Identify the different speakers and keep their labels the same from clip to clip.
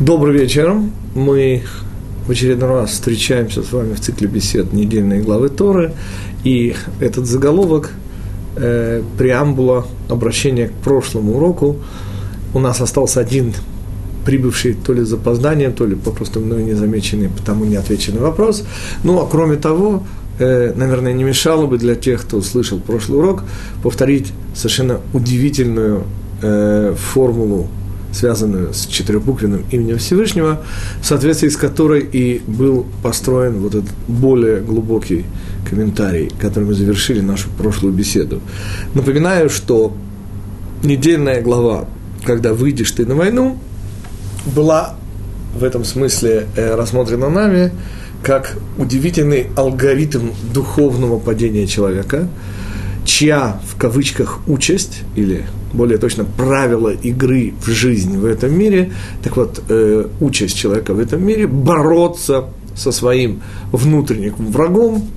Speaker 1: Добрый вечер. Мы в очередной раз встречаемся с вами в цикле бесед недельной главы Торы. И этот заголовок э, преамбула обращения к прошлому уроку. У нас остался один прибывший то ли с запозданием, то ли попросту мной незамеченный, потому не отвеченный вопрос. Ну, а кроме того, э, наверное, не мешало бы для тех, кто услышал прошлый урок, повторить совершенно удивительную э, формулу связанную с четырехбуквенным именем Всевышнего, в соответствии с которой и был построен вот этот более глубокий комментарий, который мы завершили нашу прошлую беседу. Напоминаю, что недельная глава, когда выйдешь ты на войну, была в этом смысле э, рассмотрена нами как удивительный алгоритм духовного падения человека, чья в кавычках участь или более точно, правила игры в жизнь в этом мире. Так вот, э, участь человека в этом мире – бороться со своим внутренним врагом,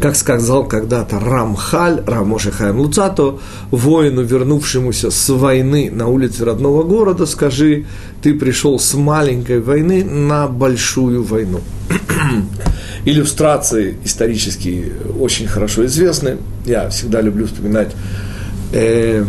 Speaker 1: как сказал когда-то Рамхаль, Рамоши Хайм Луцато, воину, вернувшемуся с войны на улице родного города, скажи, ты пришел с маленькой войны на большую войну. Иллюстрации исторические очень хорошо известны. Я всегда люблю вспоминать э,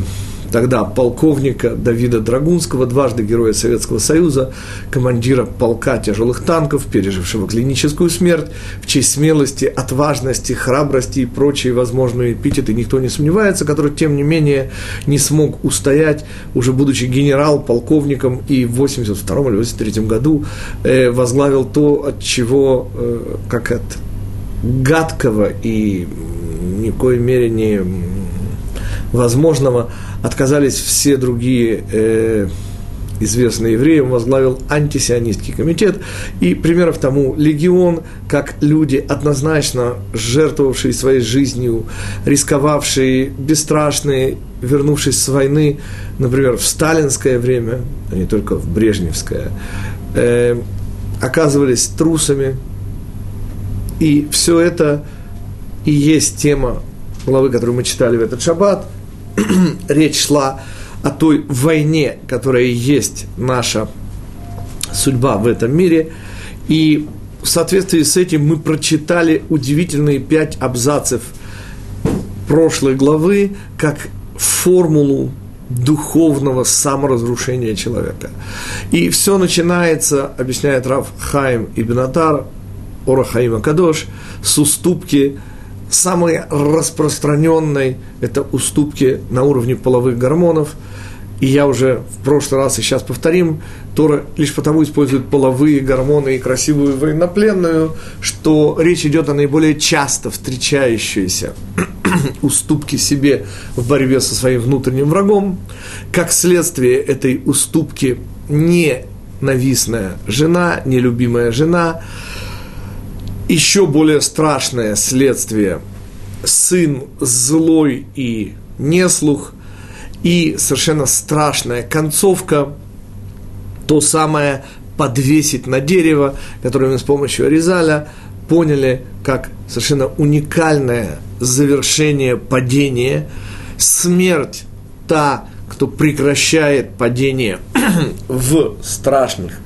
Speaker 1: тогда полковника Давида Драгунского, дважды Героя Советского Союза, командира полка тяжелых танков, пережившего клиническую смерть, в честь смелости, отважности, храбрости и прочие возможные эпитеты. Никто не сомневается, который, тем не менее, не смог устоять, уже будучи генерал, полковником, и в 82 или 83 году э, возглавил то, от чего, э, как от гадкого и ни в коей мере не возможного отказались все другие э, известные евреи, он возглавил антисионистский комитет, и примеров тому легион, как люди, однозначно жертвовавшие своей жизнью, рисковавшие, бесстрашные, вернувшись с войны, например, в сталинское время, а не только в брежневское, э, оказывались трусами, и все это и есть тема главы, которую мы читали в этот шаббат – речь шла о той войне, которая есть наша судьба в этом мире. И в соответствии с этим мы прочитали удивительные пять абзацев прошлой главы как формулу духовного саморазрушения человека. И все начинается, объясняет Рав Хаим Ибн Атар, Ора Хаима Кадош, с уступки Самой распространенной – это уступки на уровне половых гормонов. И я уже в прошлый раз и сейчас повторим, Тора лишь потому использует половые гормоны и красивую военнопленную, что речь идет о наиболее часто встречающейся уступки себе в борьбе со своим внутренним врагом. Как следствие этой уступки ненавистная жена, нелюбимая жена – еще более страшное следствие – сын злой и неслух, и совершенно страшная концовка – то самое подвесить на дерево, которое мы с помощью Аризаля поняли как совершенно уникальное завершение падения, смерть та, кто прекращает падение в страшных,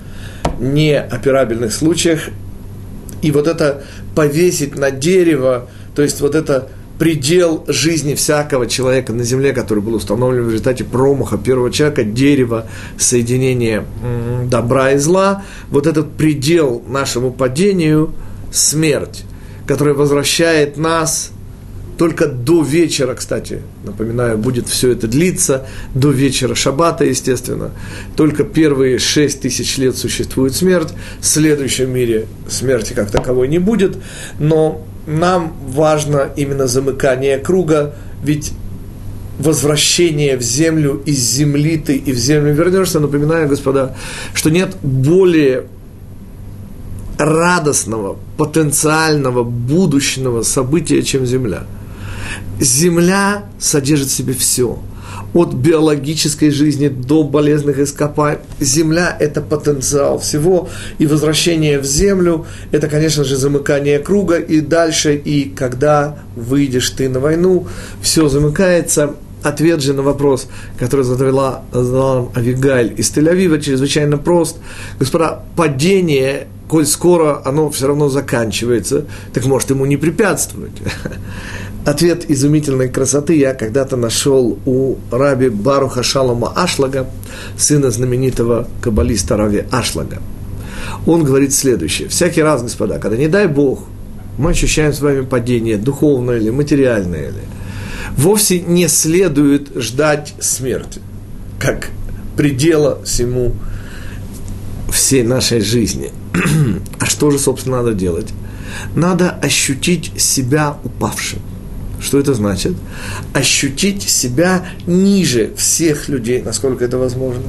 Speaker 1: неоперабельных случаях, и вот это повесить на дерево, то есть вот это предел жизни всякого человека на земле, который был установлен в результате промаха первого человека, дерево, соединение добра и зла, вот этот предел нашему падению – смерть, которая возвращает нас только до вечера, кстати, напоминаю, будет все это длиться, до вечера шаббата, естественно. Только первые шесть тысяч лет существует смерть, в следующем мире смерти как таковой не будет, но нам важно именно замыкание круга, ведь возвращение в землю, из земли ты и в землю вернешься. Напоминаю, господа, что нет более радостного, потенциального, будущего события, чем Земля – Земля содержит в себе все. От биологической жизни до болезных ископаемых. Земля – это потенциал всего. И возвращение в Землю – это, конечно же, замыкание круга. И дальше, и когда выйдешь ты на войну, все замыкается. ответ же на вопрос, который задала, задала нам Авигаль из Тель-Авива, чрезвычайно прост. Господа, падение, коль скоро оно все равно заканчивается, так может ему не препятствовать. Ответ изумительной красоты я когда-то нашел у раби Баруха Шалома Ашлага, сына знаменитого каббалиста Рави Ашлага. Он говорит следующее. Всякий раз, господа, когда, не дай Бог, мы ощущаем с вами падение, духовное или материальное или, вовсе не следует ждать смерти, как предела всему всей нашей жизни. а что же, собственно, надо делать? Надо ощутить себя упавшим. Что это значит? Ощутить себя ниже всех людей, насколько это возможно.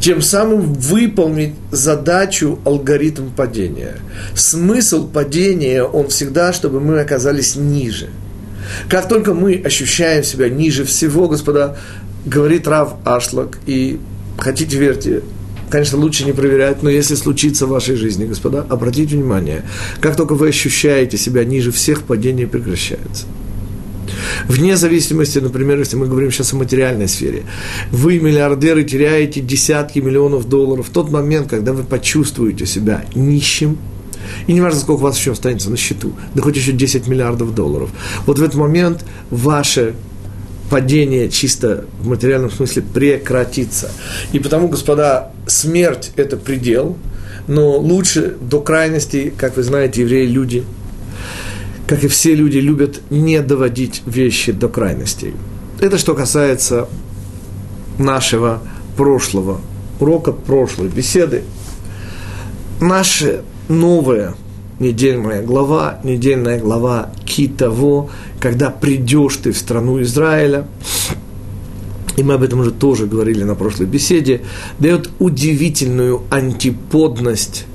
Speaker 1: Тем самым выполнить задачу алгоритм падения. Смысл падения, он всегда, чтобы мы оказались ниже. Как только мы ощущаем себя ниже всего, господа, говорит Рав Ашлак, и хотите верьте, конечно, лучше не проверять, но если случится в вашей жизни, господа, обратите внимание, как только вы ощущаете себя ниже всех, падение прекращается. Вне зависимости, например, если мы говорим сейчас о материальной сфере, вы, миллиардеры, теряете десятки миллионов долларов в тот момент, когда вы почувствуете себя нищим, и не важно, сколько у вас еще останется на счету, да хоть еще 10 миллиардов долларов. Вот в этот момент ваше падение чисто в материальном смысле прекратится. И потому, господа, смерть – это предел, но лучше до крайности, как вы знаете, евреи – люди – как и все люди, любят не доводить вещи до крайностей. Это что касается нашего прошлого, урока прошлой беседы. Наша новая недельная глава, недельная глава Китово, когда придешь ты в страну Израиля, и мы об этом уже тоже говорили на прошлой беседе, дает удивительную антиподность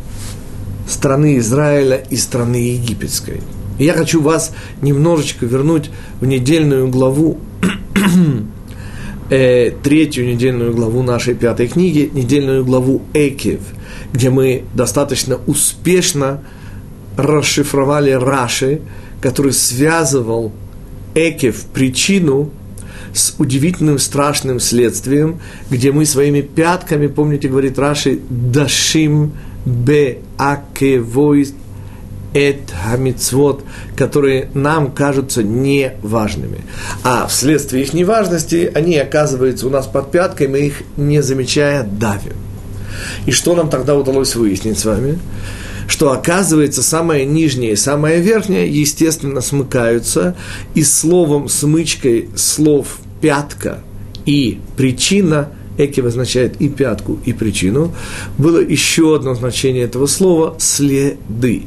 Speaker 1: страны Израиля и страны египетской – я хочу вас немножечко вернуть в недельную главу, э, третью недельную главу нашей пятой книги, недельную главу Экев, где мы достаточно успешно расшифровали Раши, который связывал Экев причину с удивительным страшным следствием, где мы своими пятками, помните, говорит Раши, дашим бе акевой эт хамицвод, которые нам кажутся неважными. А вследствие их неважности они оказываются у нас под пяткой, мы их, не замечая, давим. И что нам тогда удалось выяснить с вами? Что оказывается самое нижнее и самое верхнее, естественно, смыкаются, и словом смычкой слов пятка и причина – Экив означает и пятку, и причину. Было еще одно значение этого слова – следы.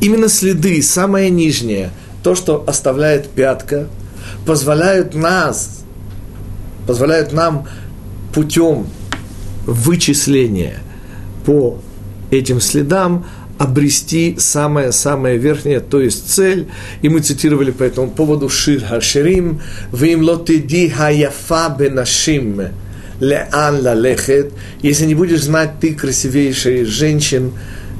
Speaker 1: Именно следы, самое нижнее, то, что оставляет пятка, позволяют нас, позволяют нам путем вычисления по этим следам обрести самое-самое верхнее, то есть цель. И мы цитировали по этому поводу Шир Хаширим, «Вим лотиди хаяфа бенашим леан лалехет», если не будешь знать ты красивейшей женщин,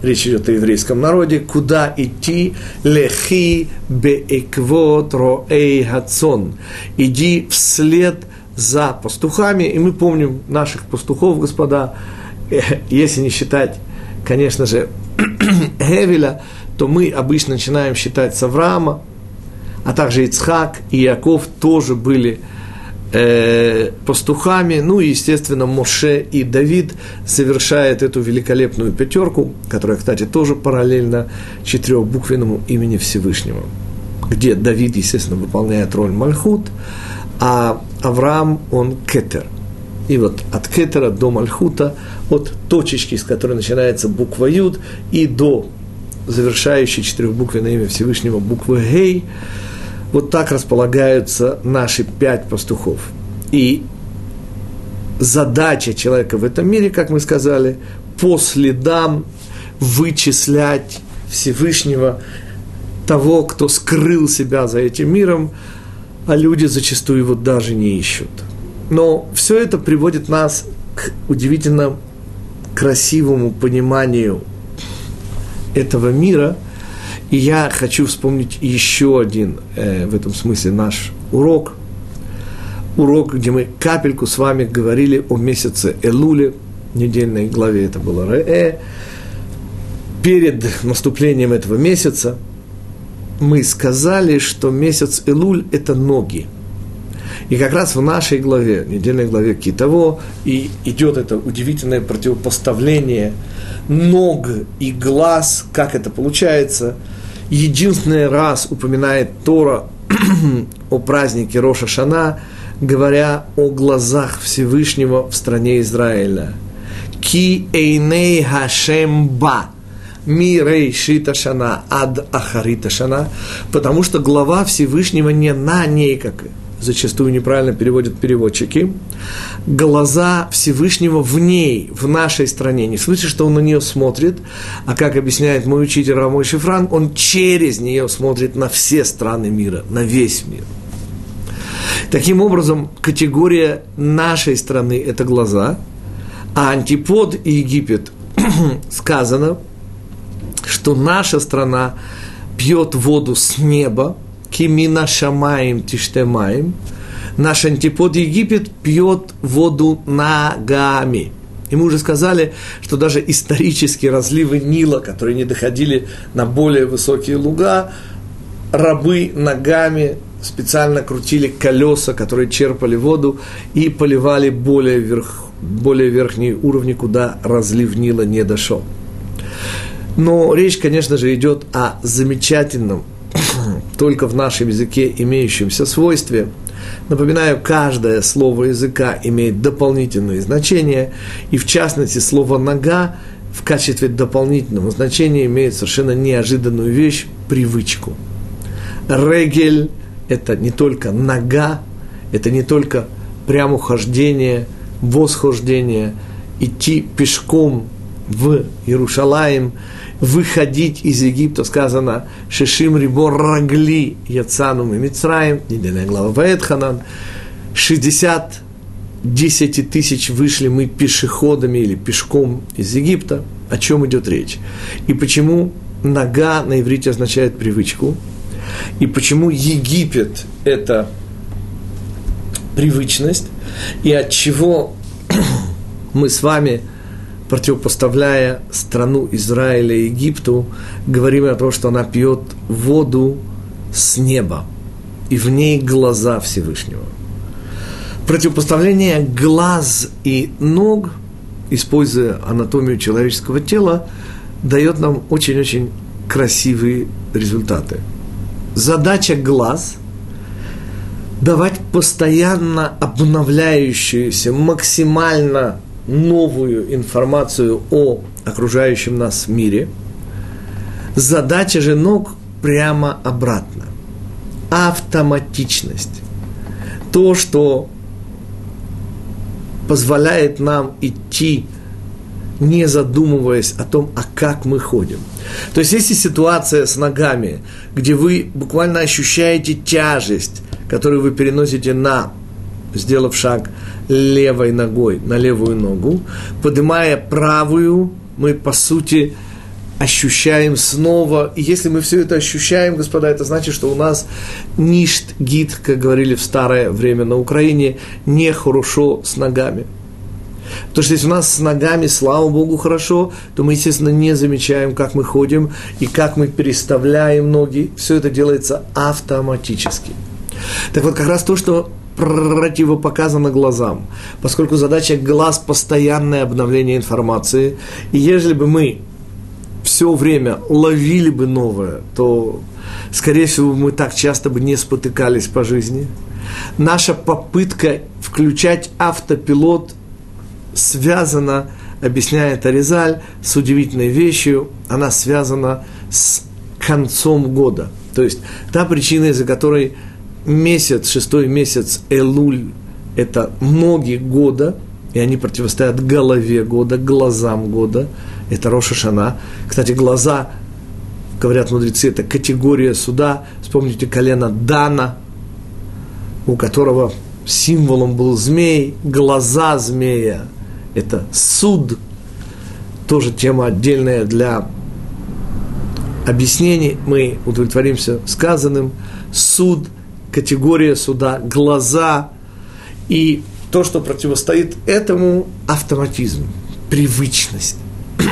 Speaker 1: речь идет о еврейском народе, куда идти, лехи беэквот роэй хацон, иди вслед за пастухами, и мы помним наших пастухов, господа, э, если не считать, конечно же, Гевеля, то мы обычно начинаем считать с Авраама, а также Ицхак и Яков тоже были – э, пастухами, ну и, естественно, Моше и Давид совершает эту великолепную пятерку, которая, кстати, тоже параллельно четырехбуквенному имени Всевышнего, где Давид, естественно, выполняет роль Мальхут, а Авраам, он Кетер. И вот от Кетера до Мальхута, от точечки, с которой начинается буква Юд, и до завершающей четырехбуквенное имя Всевышнего буквы Гей, вот так располагаются наши пять пастухов. И задача человека в этом мире, как мы сказали, по следам вычислять Всевышнего, того, кто скрыл себя за этим миром, а люди зачастую его даже не ищут. Но все это приводит нас к удивительно красивому пониманию этого мира – и я хочу вспомнить еще один э, в этом смысле наш урок. урок, где мы капельку с вами говорили о месяце Элуле, недельной главе это было Ре, перед наступлением этого месяца мы сказали, что месяц Элуль – это ноги. И как раз в нашей главе, недельной главе Китово, и идет это удивительное противопоставление ног и глаз, как это получается. Единственный раз упоминает Тора о празднике Роша Шана, говоря о глазах Всевышнего в стране Израиля. Ки эйней хашем ба мирей шита шана ад ахарита шана, потому что глава Всевышнего не на ней, как зачастую неправильно переводят переводчики, глаза Всевышнего в ней, в нашей стране. Не в что он на нее смотрит, а как объясняет мой учитель Рамой Шифран, он через нее смотрит на все страны мира, на весь мир. Таким образом, категория нашей страны – это глаза, а антипод Египет сказано, что наша страна пьет воду с неба, кимина шамаем тиштемаем, наш антипод Египет пьет воду ногами. И мы уже сказали, что даже исторические разливы Нила, которые не доходили на более высокие луга, рабы ногами специально крутили колеса, которые черпали воду и поливали более, верх, более верхние уровни, куда разлив Нила не дошел. Но речь, конечно же, идет о замечательном, только в нашем языке имеющемся свойстве. Напоминаю, каждое слово языка имеет дополнительные значения, и в частности слово «нога» в качестве дополнительного значения имеет совершенно неожиданную вещь – привычку. Регель – это не только нога, это не только прямохождение, восхождение, идти пешком в Иерушалаем – выходить из Египта, сказано, Шешим Рибор Рагли Яцану Мицраем, недельная глава Ваэтханан, 60 10 тысяч вышли мы пешеходами или пешком из Египта. О чем идет речь? И почему нога на иврите означает привычку? И почему Египет – это привычность? И от чего мы с вами – противопоставляя страну Израиля и Египту, говорим о том, что она пьет воду с неба, и в ней глаза Всевышнего. Противопоставление глаз и ног, используя анатомию человеческого тела, дает нам очень-очень красивые результаты. Задача глаз – давать постоянно обновляющуюся, максимально новую информацию о окружающем нас мире. Задача же ног прямо обратно. Автоматичность. То, что позволяет нам идти, не задумываясь о том, а как мы ходим. То есть, если ситуация с ногами, где вы буквально ощущаете тяжесть, которую вы переносите на сделав шаг левой ногой на левую ногу, поднимая правую, мы, по сути, ощущаем снова. И если мы все это ощущаем, господа, это значит, что у нас ништ гид, как говорили в старое время на Украине, не хорошо с ногами. Потому что если у нас с ногами, слава Богу, хорошо, то мы, естественно, не замечаем, как мы ходим и как мы переставляем ноги. Все это делается автоматически. Так вот, как раз то, что противопоказано глазам, поскольку задача глаз – постоянное обновление информации. И если бы мы все время ловили бы новое, то, скорее всего, мы так часто бы не спотыкались по жизни. Наша попытка включать автопилот связана, объясняет Аризаль, с удивительной вещью, она связана с концом года. То есть та причина, из-за которой месяц, шестой месяц Элуль, это ноги года, и они противостоят голове года, глазам года. Это Роша Шана. Кстати, глаза, говорят мудрецы, это категория суда. Вспомните колено Дана, у которого символом был змей, глаза змея. Это суд. Тоже тема отдельная для объяснений. Мы удовлетворимся сказанным. Суд – категория суда, глаза. И то, что противостоит этому, автоматизм, привычность.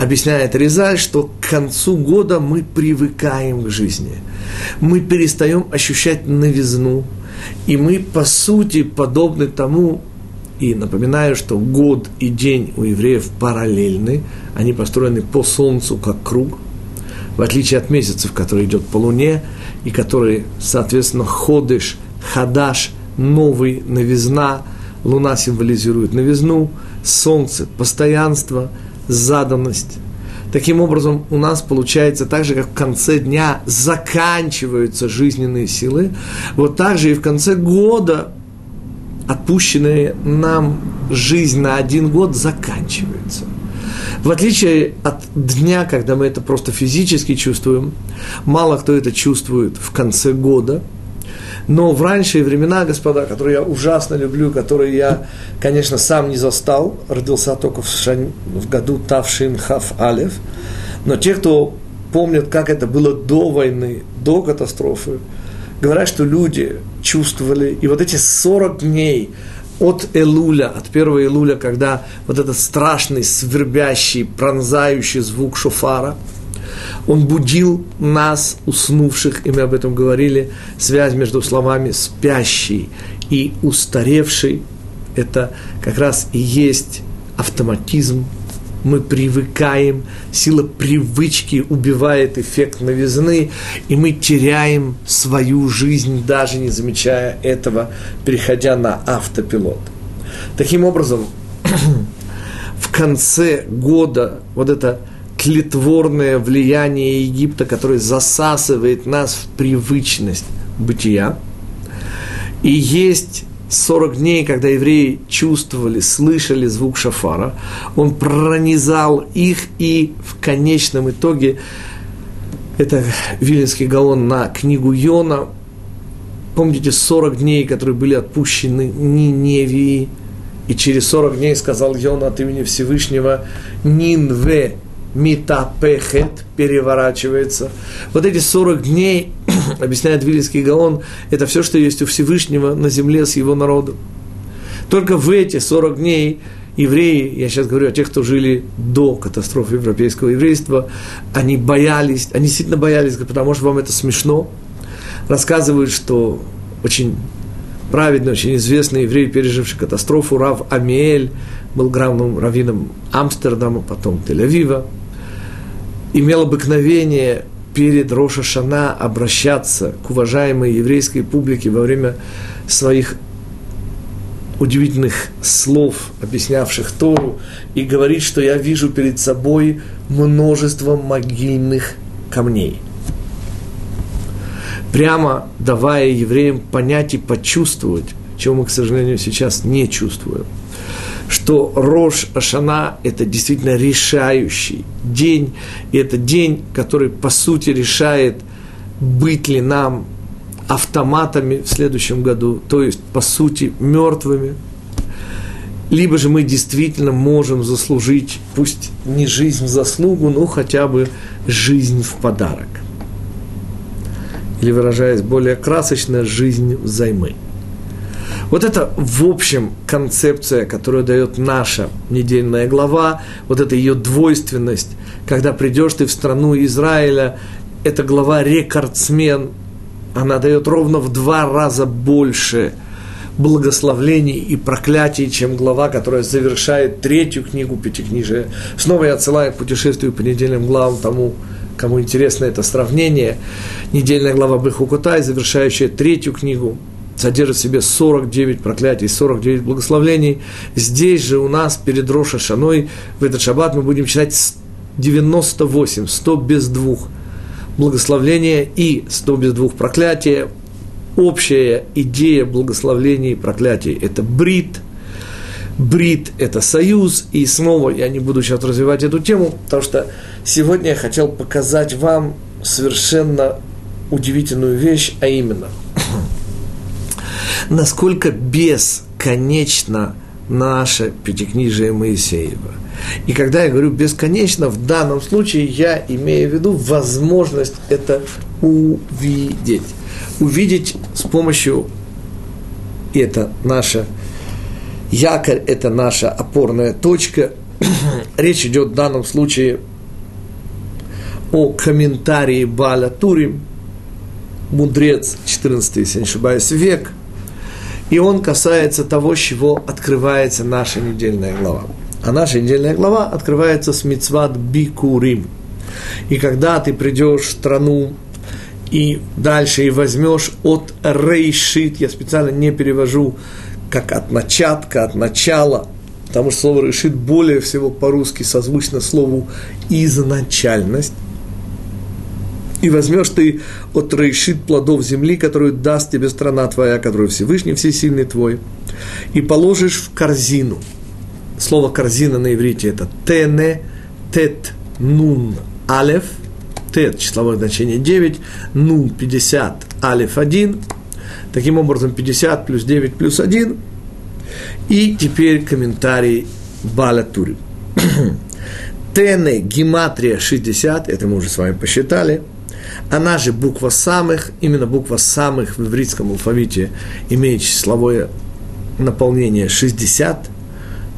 Speaker 1: Объясняет Резаль, что к концу года мы привыкаем к жизни. Мы перестаем ощущать новизну. И мы, по сути, подобны тому, и напоминаю, что год и день у евреев параллельны, они построены по Солнцу как круг, в отличие от месяцев, который идет по Луне, и который, соответственно, ходыш, хадаш, новый, новизна, Луна символизирует новизну, Солнце – постоянство, заданность. Таким образом, у нас получается так же, как в конце дня заканчиваются жизненные силы, вот так же и в конце года отпущенная нам жизнь на один год заканчивается. В отличие от дня, когда мы это просто физически чувствуем, мало кто это чувствует в конце года, но в ранние времена, господа, которые я ужасно люблю, которые я, конечно, сам не застал, родился только в, шань, в году Тавшин Хав Алев, но те, кто помнят, как это было до войны, до катастрофы, говорят, что люди чувствовали, и вот эти 40 дней от Элуля, от первого Элуля, когда вот этот страшный, свербящий, пронзающий звук шофара, он будил нас, уснувших, и мы об этом говорили, связь между словами «спящий» и «устаревший» – это как раз и есть автоматизм мы привыкаем, сила привычки убивает эффект новизны, и мы теряем свою жизнь, даже не замечая этого, переходя на автопилот. Таким образом, в конце года вот это тлетворное влияние Египта, которое засасывает нас в привычность бытия, и есть 40 дней, когда евреи чувствовали, слышали звук шафара, он пронизал их, и в конечном итоге, это Виленский гаон на книгу Йона, помните 40 дней, которые были отпущены Ниневии, и через 40 дней сказал Йона от имени Всевышнего Нинве Митапехет переворачивается. Вот эти 40 дней, объясняет Вильский Гаон, это все, что есть у Всевышнего на земле с его народом. Только в эти 40 дней евреи, я сейчас говорю о тех, кто жили до катастрофы европейского еврейства, они боялись, они действительно боялись, потому что вам это смешно. Рассказывают, что очень праведный, очень известный еврей, переживший катастрофу, Рав Амиэль, был главным раввином Амстердама, потом Тель-Авива, имел обыкновение перед Роша Шана обращаться к уважаемой еврейской публике во время своих удивительных слов, объяснявших Тору, и говорить, что я вижу перед собой множество могильных камней. Прямо давая евреям понять и почувствовать, чего мы, к сожалению, сейчас не чувствуем – что Рош Ашана – это действительно решающий день, и это день, который, по сути, решает, быть ли нам автоматами в следующем году, то есть, по сути, мертвыми, либо же мы действительно можем заслужить, пусть не жизнь в заслугу, но хотя бы жизнь в подарок. Или выражаясь более красочно, жизнь взаймы. Вот это, в общем, концепция, которую дает наша недельная глава, вот эта ее двойственность, когда придешь ты в страну Израиля, эта глава рекордсмен, она дает ровно в два раза больше благословлений и проклятий, чем глава, которая завершает третью книгу Пятикнижия. Снова я отсылаю к путешествию по недельным главам тому, кому интересно это сравнение. Недельная глава Бехукутай, завершающая третью книгу содержит в себе 49 проклятий, 49 благословлений. Здесь же у нас перед Роша Шаной в этот шаббат мы будем читать 98, 100 без двух благословления и 100 без двух проклятия. Общая идея благословений и проклятий – это брит, брит – это союз, и снова я не буду сейчас развивать эту тему, потому что сегодня я хотел показать вам совершенно удивительную вещь, а именно – насколько бесконечно наше Пятикнижие Моисеева. И когда я говорю бесконечно, в данном случае я имею в виду возможность это увидеть. Увидеть с помощью и это наша якорь, это наша опорная точка. Речь идет в данном случае о комментарии Баля Турим, мудрец 14, если не ошибаюсь, век. И он касается того, чего открывается наша недельная глава. А наша недельная глава открывается с мицват Бикурим. И когда ты придешь в страну и дальше и возьмешь от рейшит, я специально не перевожу как от начатка, от начала, потому что слово решит более всего по-русски созвучно слову изначальность. И возьмешь ты от рейшит плодов земли, которую даст тебе страна твоя, которую Всевышний Всесильный твой, и положишь в корзину. Слово корзина на иврите это тене, тет, нун, алеф, тет, числовое значение 9, нун 50, алеф 1, таким образом 50 плюс 9 плюс 1, и теперь комментарий Баля. Тене гематрия 60, это мы уже с вами посчитали. Она же буква самых, именно буква самых в ивритском алфавите имеет числовое наполнение 60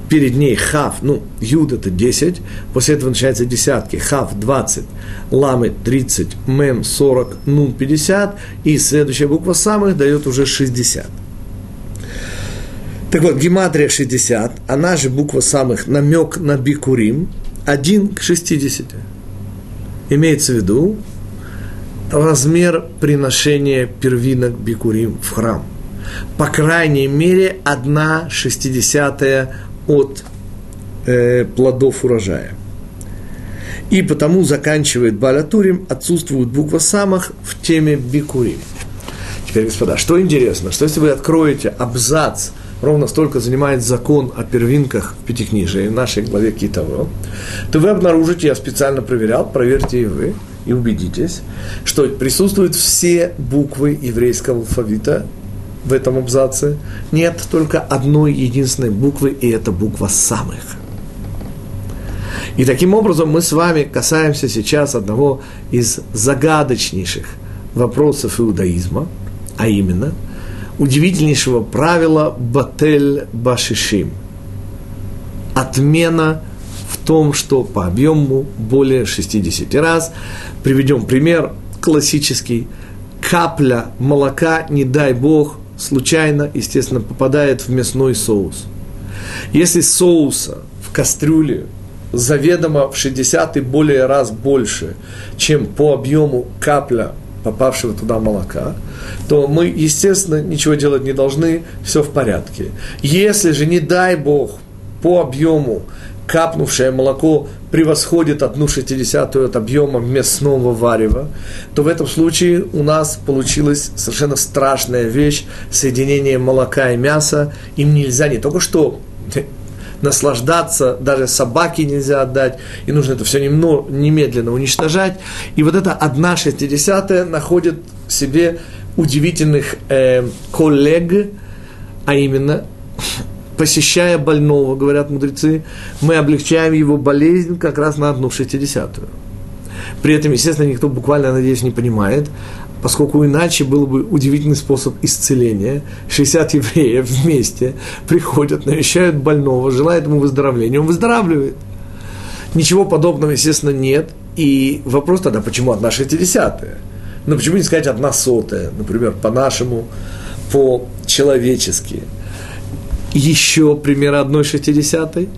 Speaker 1: перед ней хав, ну, юд это 10, после этого начинаются десятки, хав 20, ламы 30, мем 40, нун 50, и следующая буква самых дает уже 60. Так вот, гематрия 60, она же буква самых намек на бикурим, 1 к 60. Имеется в виду размер приношения первинок бикурим в храм. По крайней мере, одна шестидесятая от э, плодов урожая. И потому заканчивает Балятурим, отсутствует буква самых в теме Бикурим. Теперь, господа, что интересно, что если вы откроете абзац, ровно столько занимает закон о первинках в Пятикнижии, в нашей главе Китово, то вы обнаружите, я специально проверял, проверьте и вы, и убедитесь, что присутствуют все буквы еврейского алфавита в этом абзаце нет только одной единственной буквы, и это буква самых. И таким образом мы с вами касаемся сейчас одного из загадочнейших вопросов иудаизма, а именно удивительнейшего правила Батель Башишим. Отмена в том, что по объему более 60 раз. Приведем пример классический. Капля молока, не дай бог, случайно, естественно, попадает в мясной соус. Если соуса в кастрюле заведомо в 60 и более раз больше, чем по объему капля попавшего туда молока, то мы, естественно, ничего делать не должны, все в порядке. Если же, не дай Бог, по объему капнувшее молоко превосходит одну шестидесятую от объема мясного варева, то в этом случае у нас получилась совершенно страшная вещь – соединение молока и мяса. Им нельзя не только что наслаждаться, даже собаке нельзя отдать, и нужно это все немного, немедленно уничтожать. И вот эта одна шестидесятая находит в себе удивительных э, коллег, а именно посещая больного, говорят мудрецы, мы облегчаем его болезнь как раз на одну шестидесятую. При этом, естественно, никто буквально, надеюсь, не понимает, поскольку иначе был бы удивительный способ исцеления. 60 евреев вместе приходят, навещают больного, желают ему выздоровления, он выздоравливает. Ничего подобного, естественно, нет. И вопрос тогда, почему одна шестидесятая? Ну, почему не сказать одна сотая, например, по-нашему, по-человечески – еще пример одной шестидесятой.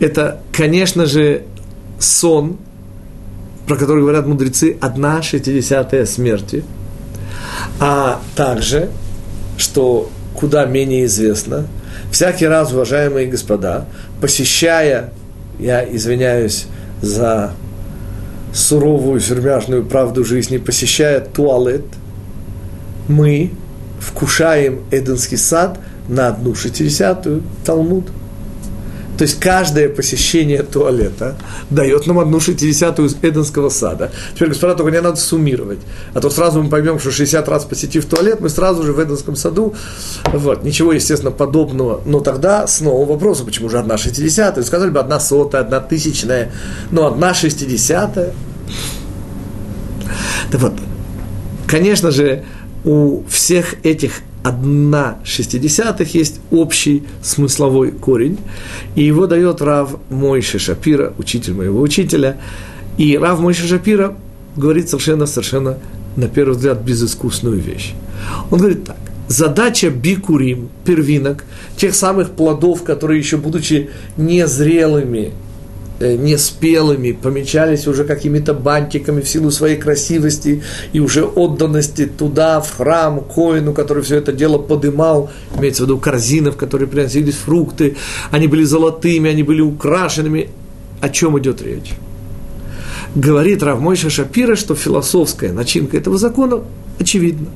Speaker 1: Это, конечно же, сон, про который говорят мудрецы, одна шестидесятая смерти. А также, что куда менее известно, всякий раз, уважаемые господа, посещая, я извиняюсь за суровую фермяжную правду жизни, посещая туалет, мы вкушаем Эденский сад – на одну шестидесятую Талмуд. То есть каждое посещение туалета дает нам одну шестидесятую из Эденского сада. Теперь, господа, только не надо суммировать. А то сразу мы поймем, что 60 раз посетив туалет, мы сразу же в Эденском саду. Вот. Ничего, естественно, подобного. Но тогда снова вопрос, почему же одна шестидесятая? Сказали бы одна сотая, одна тысячная, но одна шестидесятая. Так вот, конечно же, у всех этих одна шестидесятых есть общий смысловой корень, и его дает Рав Мойши Шапира, учитель моего учителя, и Рав Мойши Шапира говорит совершенно-совершенно, на первый взгляд, безыскусную вещь. Он говорит так, задача бикурим, первинок, тех самых плодов, которые еще будучи незрелыми, неспелыми, помечались уже какими-то бантиками в силу своей красивости и уже отданности туда, в храм, коину, который все это дело подымал, имеется в виду корзины, в которые приносились фрукты, они были золотыми, они были украшенными. О чем идет речь? Говорит Равмойша Шапира, что философская начинка этого закона очевидна.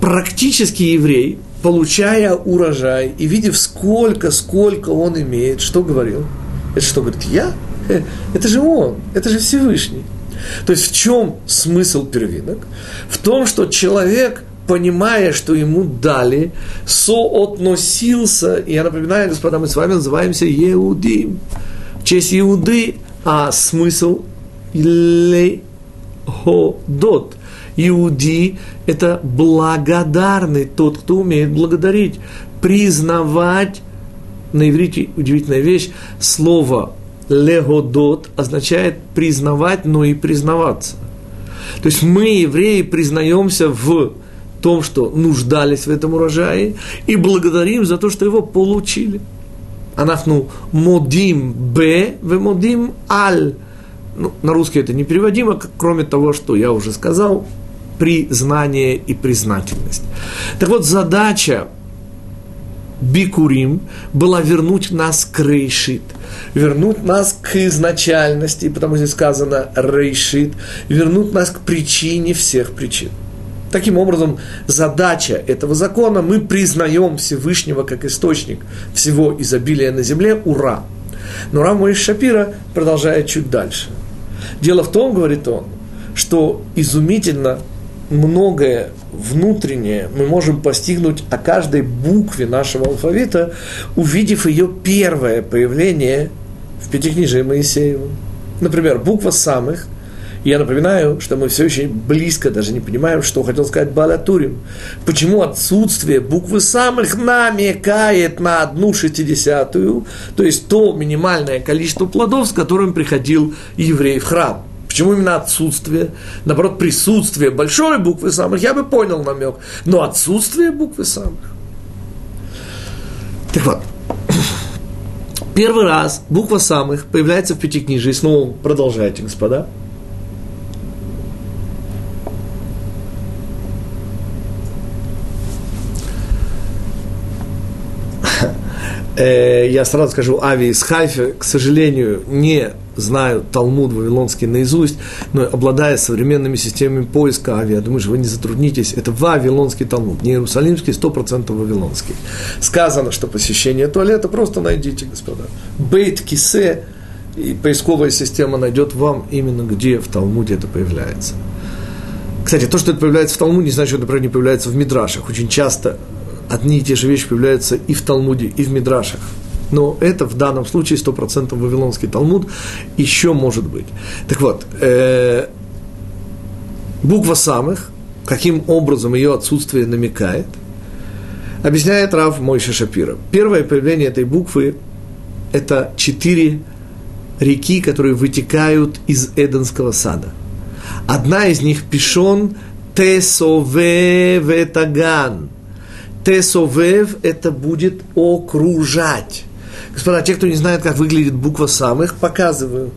Speaker 1: Практически еврей, получая урожай и видев, сколько, сколько он имеет, что говорил – это что, говорит, я? Э, это же он, это же Всевышний. То есть в чем смысл первинок? В том, что человек, понимая, что ему дали, соотносился, я напоминаю, господа, мы с вами называемся Еудим, в честь Иуды, а смысл Леходот. Иуди – это благодарный, тот, кто умеет благодарить, признавать на иврите удивительная вещь, слово легодот означает признавать, но и признаваться. То есть мы, евреи, признаемся в том, что нуждались в этом урожае, и благодарим за то, что его получили. Анахну модим б, в модим аль. Ну, на русский это не переводимо, кроме того, что я уже сказал, признание и признательность. Так вот, задача Бикурим была вернуть нас к Рейшит, вернуть нас к изначальности, потому что здесь сказано Рейшит, вернуть нас к причине всех причин. Таким образом, задача этого закона, мы признаем Всевышнего как источник всего изобилия на земле, ура! Но Рам Шапира продолжает чуть дальше. Дело в том, говорит он, что изумительно многое внутреннее мы можем постигнуть о каждой букве нашего алфавита, увидев ее первое появление в Пятикнижии Моисеева. Например, буква самых. Я напоминаю, что мы все еще близко даже не понимаем, что хотел сказать Балатурим. Почему отсутствие буквы самых намекает на одну шестидесятую, то есть то минимальное количество плодов, с которым приходил еврей в храм – Почему именно отсутствие? Наоборот, присутствие большой буквы самых, я бы понял намек, но отсутствие буквы самых. Так вот, первый раз буква самых появляется в Пятикнижии. Снова продолжайте, господа. Э, я сразу скажу, Ави из Хайфа, к сожалению, не знаю Талмуд Вавилонский наизусть, но обладая современными системами поиска Ави, я думаю, что вы не затруднитесь, это Вавилонский Талмуд, не Иерусалимский, 100% Вавилонский. Сказано, что посещение туалета, просто найдите, господа. Бейт Кисе, и поисковая система найдет вам именно где в Талмуде это появляется. Кстати, то, что это появляется в Талмуде, не значит, что например, не появляется в Мидрашах. Очень часто одни и те же вещи появляются и в Талмуде, и в Мидрашах. Но это в данном случае 100% Вавилонский Талмуд еще может быть. Так вот, э, буква самых, каким образом ее отсутствие намекает, объясняет Рав Мойша Шапира. Первое появление этой буквы – это четыре реки, которые вытекают из Эденского сада. Одна из них – Пишон Тесове Ветаган – Тесовев – это будет окружать. Господа, те, кто не знает, как выглядит буква самых, показываю.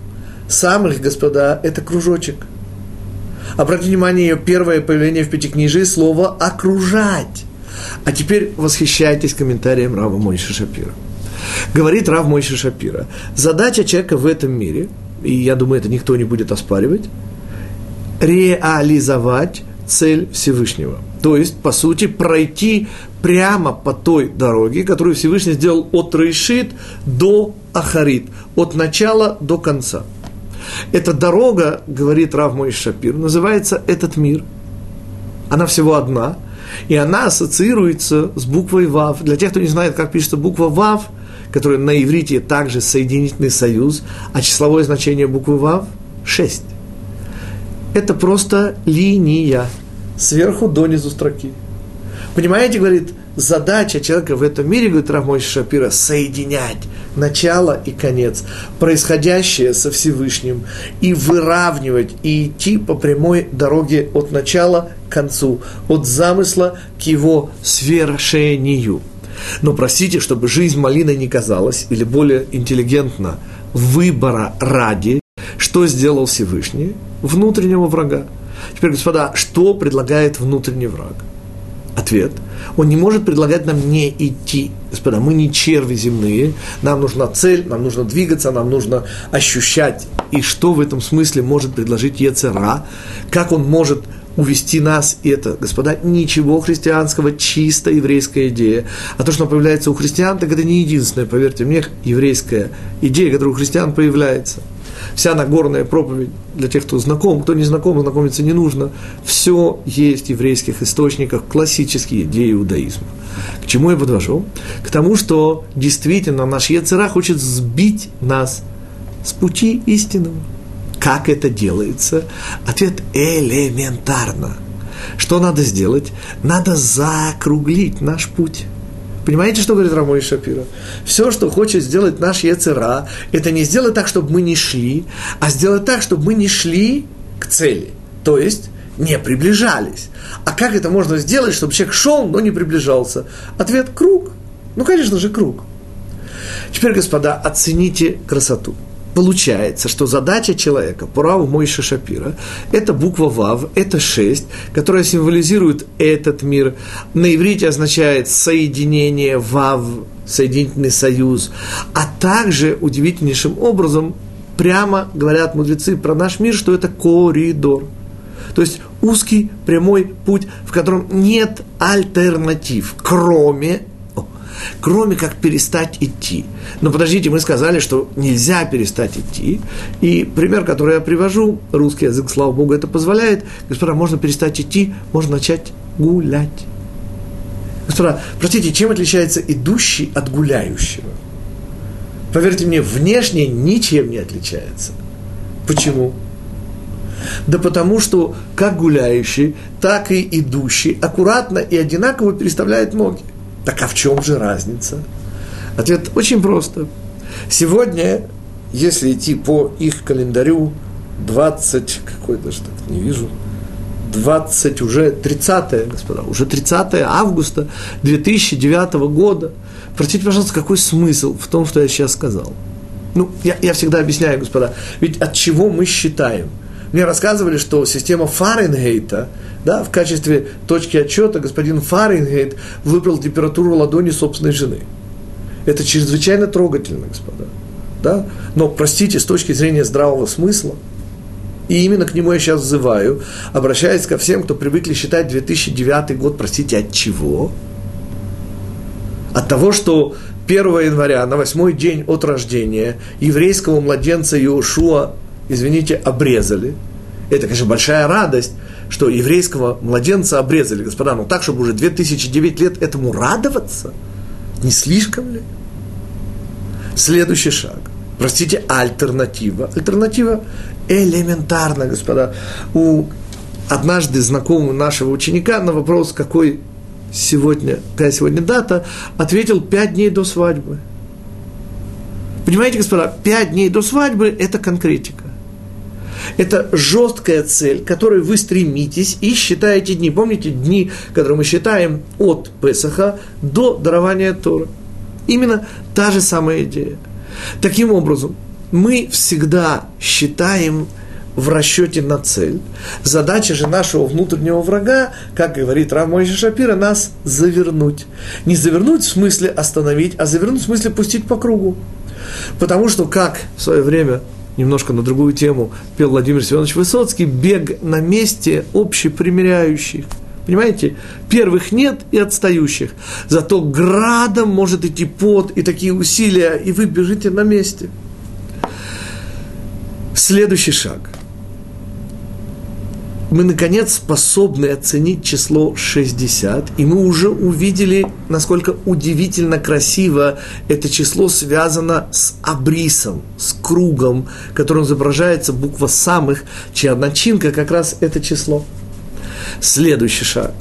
Speaker 1: Самых, господа, это кружочек. Обратите внимание, ее первое появление в Пятикнижии – слово «окружать». А теперь восхищайтесь комментарием Рава Мойши Шапира. Говорит Рав Мойши Шапира, задача человека в этом мире, и я думаю, это никто не будет оспаривать, реализовать цель Всевышнего. То есть, по сути, пройти прямо по той дороге, которую Всевышний сделал от Рейшит до Ахарит, от начала до конца. Эта дорога, говорит Рав Мой Шапир, называется «Этот мир». Она всего одна, и она ассоциируется с буквой «Вав». Для тех, кто не знает, как пишется буква «Вав», которая на иврите также соединительный союз, а числовое значение буквы «Вав» – 6. Это просто линия сверху донизу строки – Понимаете, говорит, задача человека в этом мире, говорит Рамой Шапира, соединять начало и конец, происходящее со Всевышним, и выравнивать, и идти по прямой дороге от начала к концу, от замысла к его свершению. Но простите, чтобы жизнь малиной не казалась, или более интеллигентно, выбора ради, что сделал Всевышний? Внутреннего врага. Теперь, господа, что предлагает внутренний враг? Ответ. Он не может предлагать нам не идти. Господа, мы не черви земные, нам нужна цель, нам нужно двигаться, нам нужно ощущать. И что в этом смысле может предложить Ецера? Как он может увести нас, и это, господа, ничего христианского, чисто еврейская идея. А то, что появляется у христиан, так это не единственная, поверьте мне, еврейская идея, которая у христиан появляется – вся Нагорная проповедь, для тех, кто знаком, кто не знаком, знакомиться не нужно, все есть в еврейских источниках, классические идеи иудаизма. К чему я подвожу? К тому, что действительно наш Ецера хочет сбить нас с пути истинного. Как это делается? Ответ элементарно. Что надо сделать? Надо закруглить наш путь. Понимаете, что говорит Рамой Шапира? Все, что хочет сделать наш Ецера, это не сделать так, чтобы мы не шли, а сделать так, чтобы мы не шли к цели. То есть не приближались. А как это можно сделать, чтобы человек шел, но не приближался? Ответ – круг. Ну, конечно же, круг. Теперь, господа, оцените красоту – Получается, что задача человека, Пурау Мойша Шапира, это буква Вав, это шесть, которая символизирует этот мир. На иврите означает соединение Вав, соединительный союз, а также удивительнейшим образом прямо говорят мудрецы про наш мир, что это коридор. То есть узкий прямой путь, в котором нет альтернатив, кроме кроме как перестать идти. Но подождите, мы сказали, что нельзя перестать идти. И пример, который я привожу, русский язык, слава богу, это позволяет. Господа, можно перестать идти, можно начать гулять. Господа, простите, чем отличается идущий от гуляющего? Поверьте мне, внешне ничем не отличается. Почему? Да потому что как гуляющий, так и идущий аккуратно и одинаково переставляет ноги. Так а в чем же разница? Ответ очень просто. Сегодня, если идти по их календарю, 20, какой даже так не вижу, 20, уже 30, господа, уже 30 августа 2009 года. Простите, пожалуйста, какой смысл в том, что я сейчас сказал? Ну, я, я всегда объясняю, господа, ведь от чего мы считаем – мне рассказывали, что система Фаренгейта, да, в качестве точки отчета господин Фаренгейт выбрал температуру ладони собственной жены. Это чрезвычайно трогательно, господа. Да? Но, простите, с точки зрения здравого смысла, и именно к нему я сейчас взываю, обращаясь ко всем, кто привыкли считать 2009 год, простите, от чего? От того, что 1 января, на восьмой день от рождения еврейского младенца Иошуа извините, обрезали. Это, конечно, большая радость, что еврейского младенца обрезали, господа, но так, чтобы уже 2009 лет этому радоваться, не слишком ли? Следующий шаг. Простите, альтернатива. Альтернатива элементарна, господа. У однажды знакомого нашего ученика на вопрос, какой сегодня, какая сегодня дата, ответил пять дней до свадьбы. Понимаете, господа, пять дней до свадьбы – это конкретика. Это жесткая цель, к которой вы стремитесь и считаете дни. Помните дни, которые мы считаем от Песаха до дарования Тора? Именно та же самая идея. Таким образом, мы всегда считаем в расчете на цель. Задача же нашего внутреннего врага, как говорит Рав Мойши Шапира, нас завернуть. Не завернуть в смысле остановить, а завернуть в смысле пустить по кругу. Потому что, как в свое время немножко на другую тему пел Владимир Семенович Высоцкий, бег на месте общепримиряющих. Понимаете, первых нет и отстающих. Зато градом может идти пот и такие усилия, и вы бежите на месте. Следующий шаг – мы, наконец, способны оценить число 60, и мы уже увидели, насколько удивительно красиво это число связано с абрисом, с кругом, которым изображается буква самых, чья начинка как раз это число. Следующий шаг.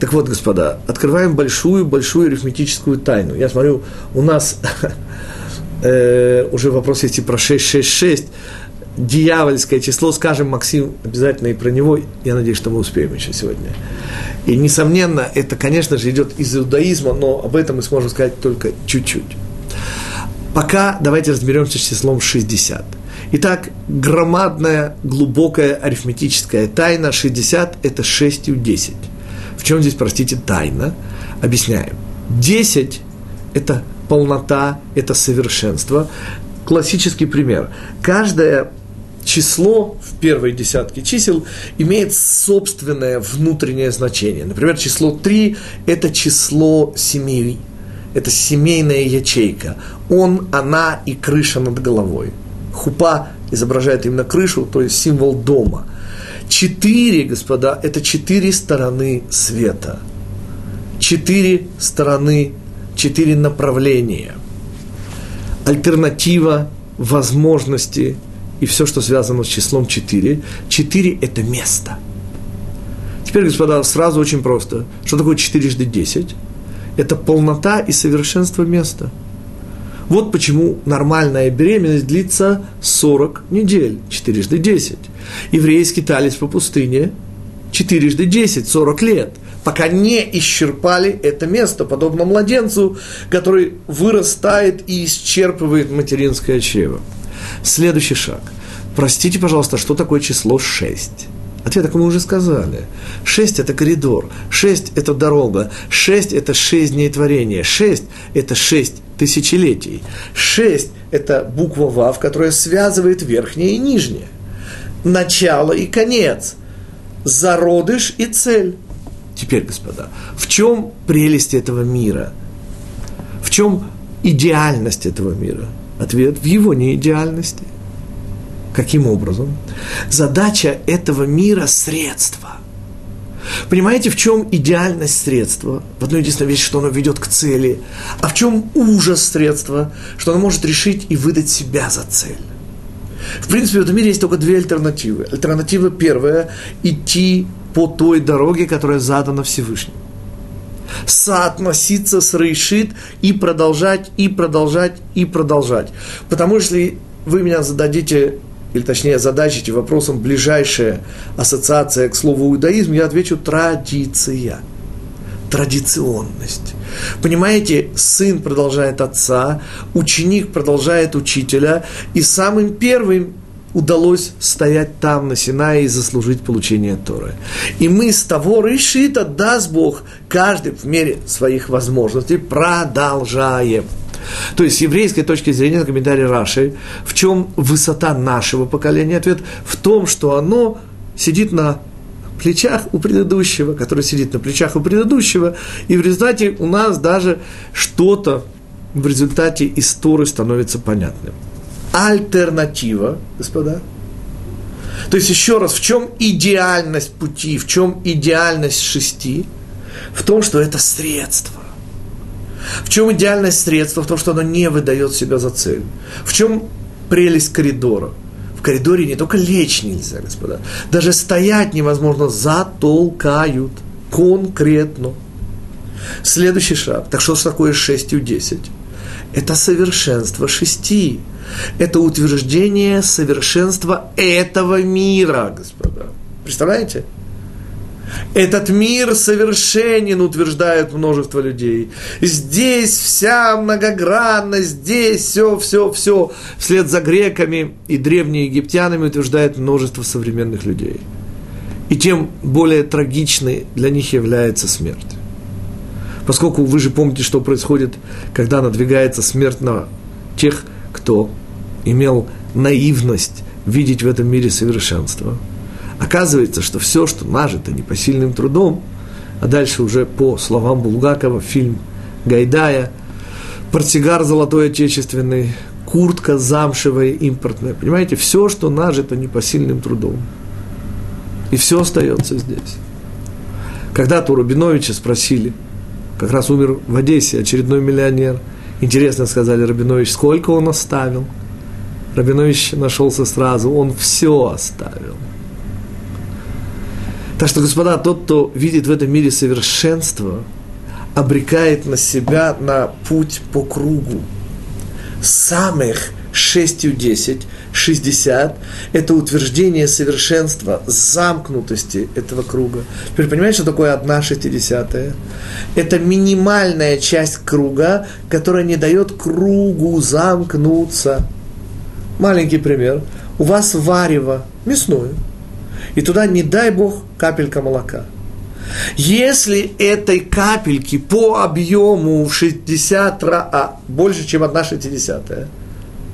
Speaker 1: Так вот, господа, открываем большую-большую арифметическую тайну. Я смотрю, у нас э, уже вопрос есть и про 666, дьявольское число, скажем, Максим, обязательно и про него, я надеюсь, что мы успеем еще сегодня. И, несомненно, это, конечно же, идет из иудаизма, но об этом мы сможем сказать только чуть-чуть. Пока давайте разберемся с числом 60. Итак, громадная, глубокая арифметическая тайна 60 – это 6 у 10. В чем здесь, простите, тайна? Объясняем. 10 – это полнота, это совершенство. Классический пример. Каждое число в первой десятке чисел имеет собственное внутреннее значение. Например, число 3 – это число семьи, это семейная ячейка. Он, она и крыша над головой. Хупа изображает именно крышу, то есть символ дома. Четыре, господа, это четыре стороны света. Четыре стороны, четыре направления. Альтернатива, возможности и все, что связано с числом четыре. Четыре – это место. Теперь, господа, сразу очень просто. Что такое четырежды десять? Это полнота и совершенство места – вот почему нормальная беременность длится 40 недель, четырежды 10. Евреи скитались по пустыне четырежды 10, 40 лет, пока не исчерпали это место, подобно младенцу, который вырастает и исчерпывает материнское чрево. Следующий шаг. Простите, пожалуйста, что такое число 6? Ответ, как мы уже сказали. Шесть – это коридор, шесть – это дорога, шесть – это шесть дней творения, шесть – это шесть тысячелетий. Шесть – это буква «Вав», которая связывает верхнее и нижнее. Начало и конец. Зародыш и цель. Теперь, господа, в чем прелесть этого мира? В чем идеальность этого мира? Ответ – в его неидеальности. Каким образом? Задача этого мира – средство – Понимаете, в чем идеальность средства? В одной единственной вещи, что оно ведет к цели. А в чем ужас средства? Что оно может решить и выдать себя за цель. В принципе, в этом мире есть только две альтернативы. Альтернатива первая – идти по той дороге, которая задана Всевышним. Соотноситься с Рейшит и продолжать, и продолжать, и продолжать. Потому что если вы меня зададите или точнее задачите вопросом ближайшая ассоциация к слову иудаизм, я отвечу традиция, традиционность. Понимаете, сын продолжает отца, ученик продолжает учителя, и самым первым удалось стоять там, на Синае, и заслужить получение Торы. И мы с того решита, даст Бог, каждый в мере своих возможностей продолжаем. То есть, с еврейской точки зрения, на комментарий Раши, в чем высота нашего поколения? Ответ в том, что оно сидит на плечах у предыдущего, который сидит на плечах у предыдущего, и в результате у нас даже что-то в результате истории становится понятным. Альтернатива, господа, то есть еще раз, в чем идеальность пути, в чем идеальность шести? В том, что это средство. В чем идеальность средства? В том, что оно не выдает себя за цель. В чем прелесть коридора? В коридоре не только лечь нельзя, господа. Даже стоять невозможно, затолкают. Конкретно. Следующий шаг. Так что же такое шестью десять? Это совершенство шести. Это утверждение совершенства этого мира, господа. Представляете? Этот мир совершенен, утверждают множество людей. Здесь вся многогранность, здесь все, все, все. Вслед за греками и древними египтянами утверждает множество современных людей. И тем более трагичной для них является смерть. Поскольку вы же помните, что происходит, когда надвигается смерть на тех, кто имел наивность видеть в этом мире совершенство – Оказывается, что все, что нажито непосильным трудом, а дальше уже по словам Булгакова, фильм Гайдая, портсигар золотой отечественный, куртка замшевая импортная, понимаете, все, что нажито непосильным трудом. И все остается здесь. Когда-то у Рубиновича спросили, как раз умер в Одессе очередной миллионер, интересно сказали Рабинович, сколько он оставил. Рабинович нашелся сразу, он все оставил – Так что, господа, тот, кто видит в этом мире совершенство, обрекает на себя на путь по кругу. Самых шестью десять, шестьдесят – это утверждение совершенства, замкнутости этого круга. Теперь понимаете, что такое одна шестидесятая? Это минимальная часть круга, которая не дает кругу замкнуться. Маленький пример. У вас варево мясное, и туда, не дай бог, капелька молока – если этой капельки по объему в 60 а больше, чем 1 60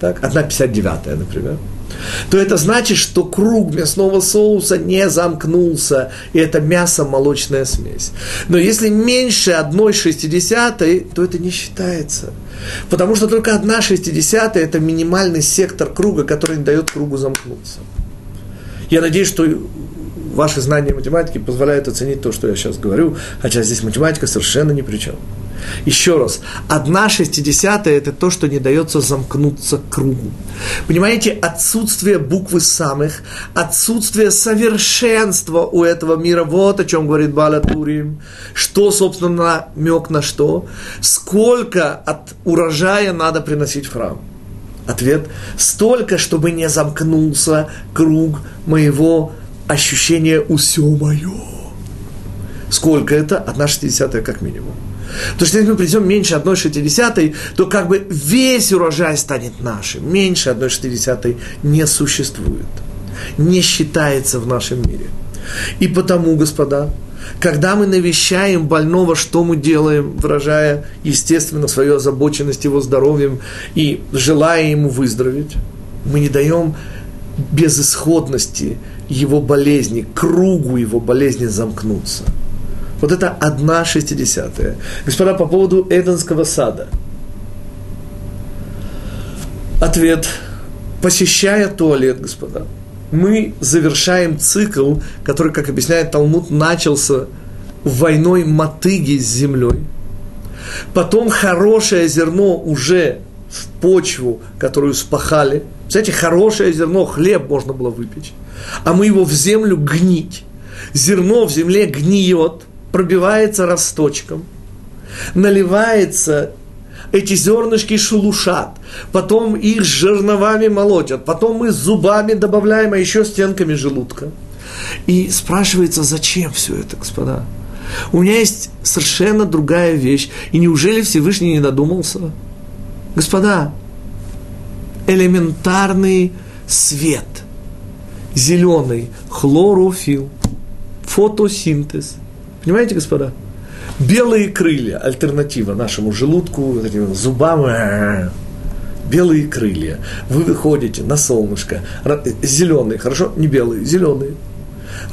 Speaker 1: так, 1 59 например, то это значит, что круг мясного соуса не замкнулся, и это мясо-молочная смесь. Но если меньше 1,6, то это не считается. Потому что только 1,6 – это минимальный сектор круга, который не дает кругу замкнуться. Я надеюсь, что ваши знания математики позволяют оценить то, что я сейчас говорю, хотя здесь математика совершенно ни при чем. Еще раз, одна шестидесятая – это то, что не дается замкнуться кругу. Понимаете, отсутствие буквы самых, отсутствие совершенства у этого мира, вот о чем говорит Бала Турим. Что, собственно, намек на что? Сколько от урожая надо приносить в храм? Ответ – столько, чтобы не замкнулся круг моего ощущение «усё мое». Сколько это? Одна шестидесятая как минимум. Потому что если мы придем меньше одной шестидесятой, то как бы весь урожай станет нашим. Меньше одной шестидесятой не существует. Не считается в нашем мире. И потому, господа, когда мы навещаем больного, что мы делаем, выражая, естественно, свою озабоченность его здоровьем и желая ему выздороветь, мы не даем безысходности его болезни, кругу его болезни замкнуться. Вот это одна шестидесятая. Господа, по поводу Эденского сада. Ответ. Посещая туалет, господа, мы завершаем цикл, который, как объясняет Талмуд, начался войной мотыги с землей. Потом хорошее зерно уже в почву, которую спахали. Кстати, хорошее зерно, хлеб можно было выпечь. А мы его в землю гнить. Зерно в земле гниет, пробивается росточком, наливается эти зернышки шелушат, потом их с жерновами молотят, потом мы зубами добавляем, а еще стенками желудка. И спрашивается, зачем все это, господа? У меня есть совершенно другая вещь. И неужели Всевышний не додумался? Господа, элементарный свет, зеленый хлорофилл, фотосинтез. Понимаете, господа? Белые крылья, альтернатива нашему желудку, зубам, э, белые крылья. Вы выходите на солнышко, зеленые, хорошо, не белые, зеленые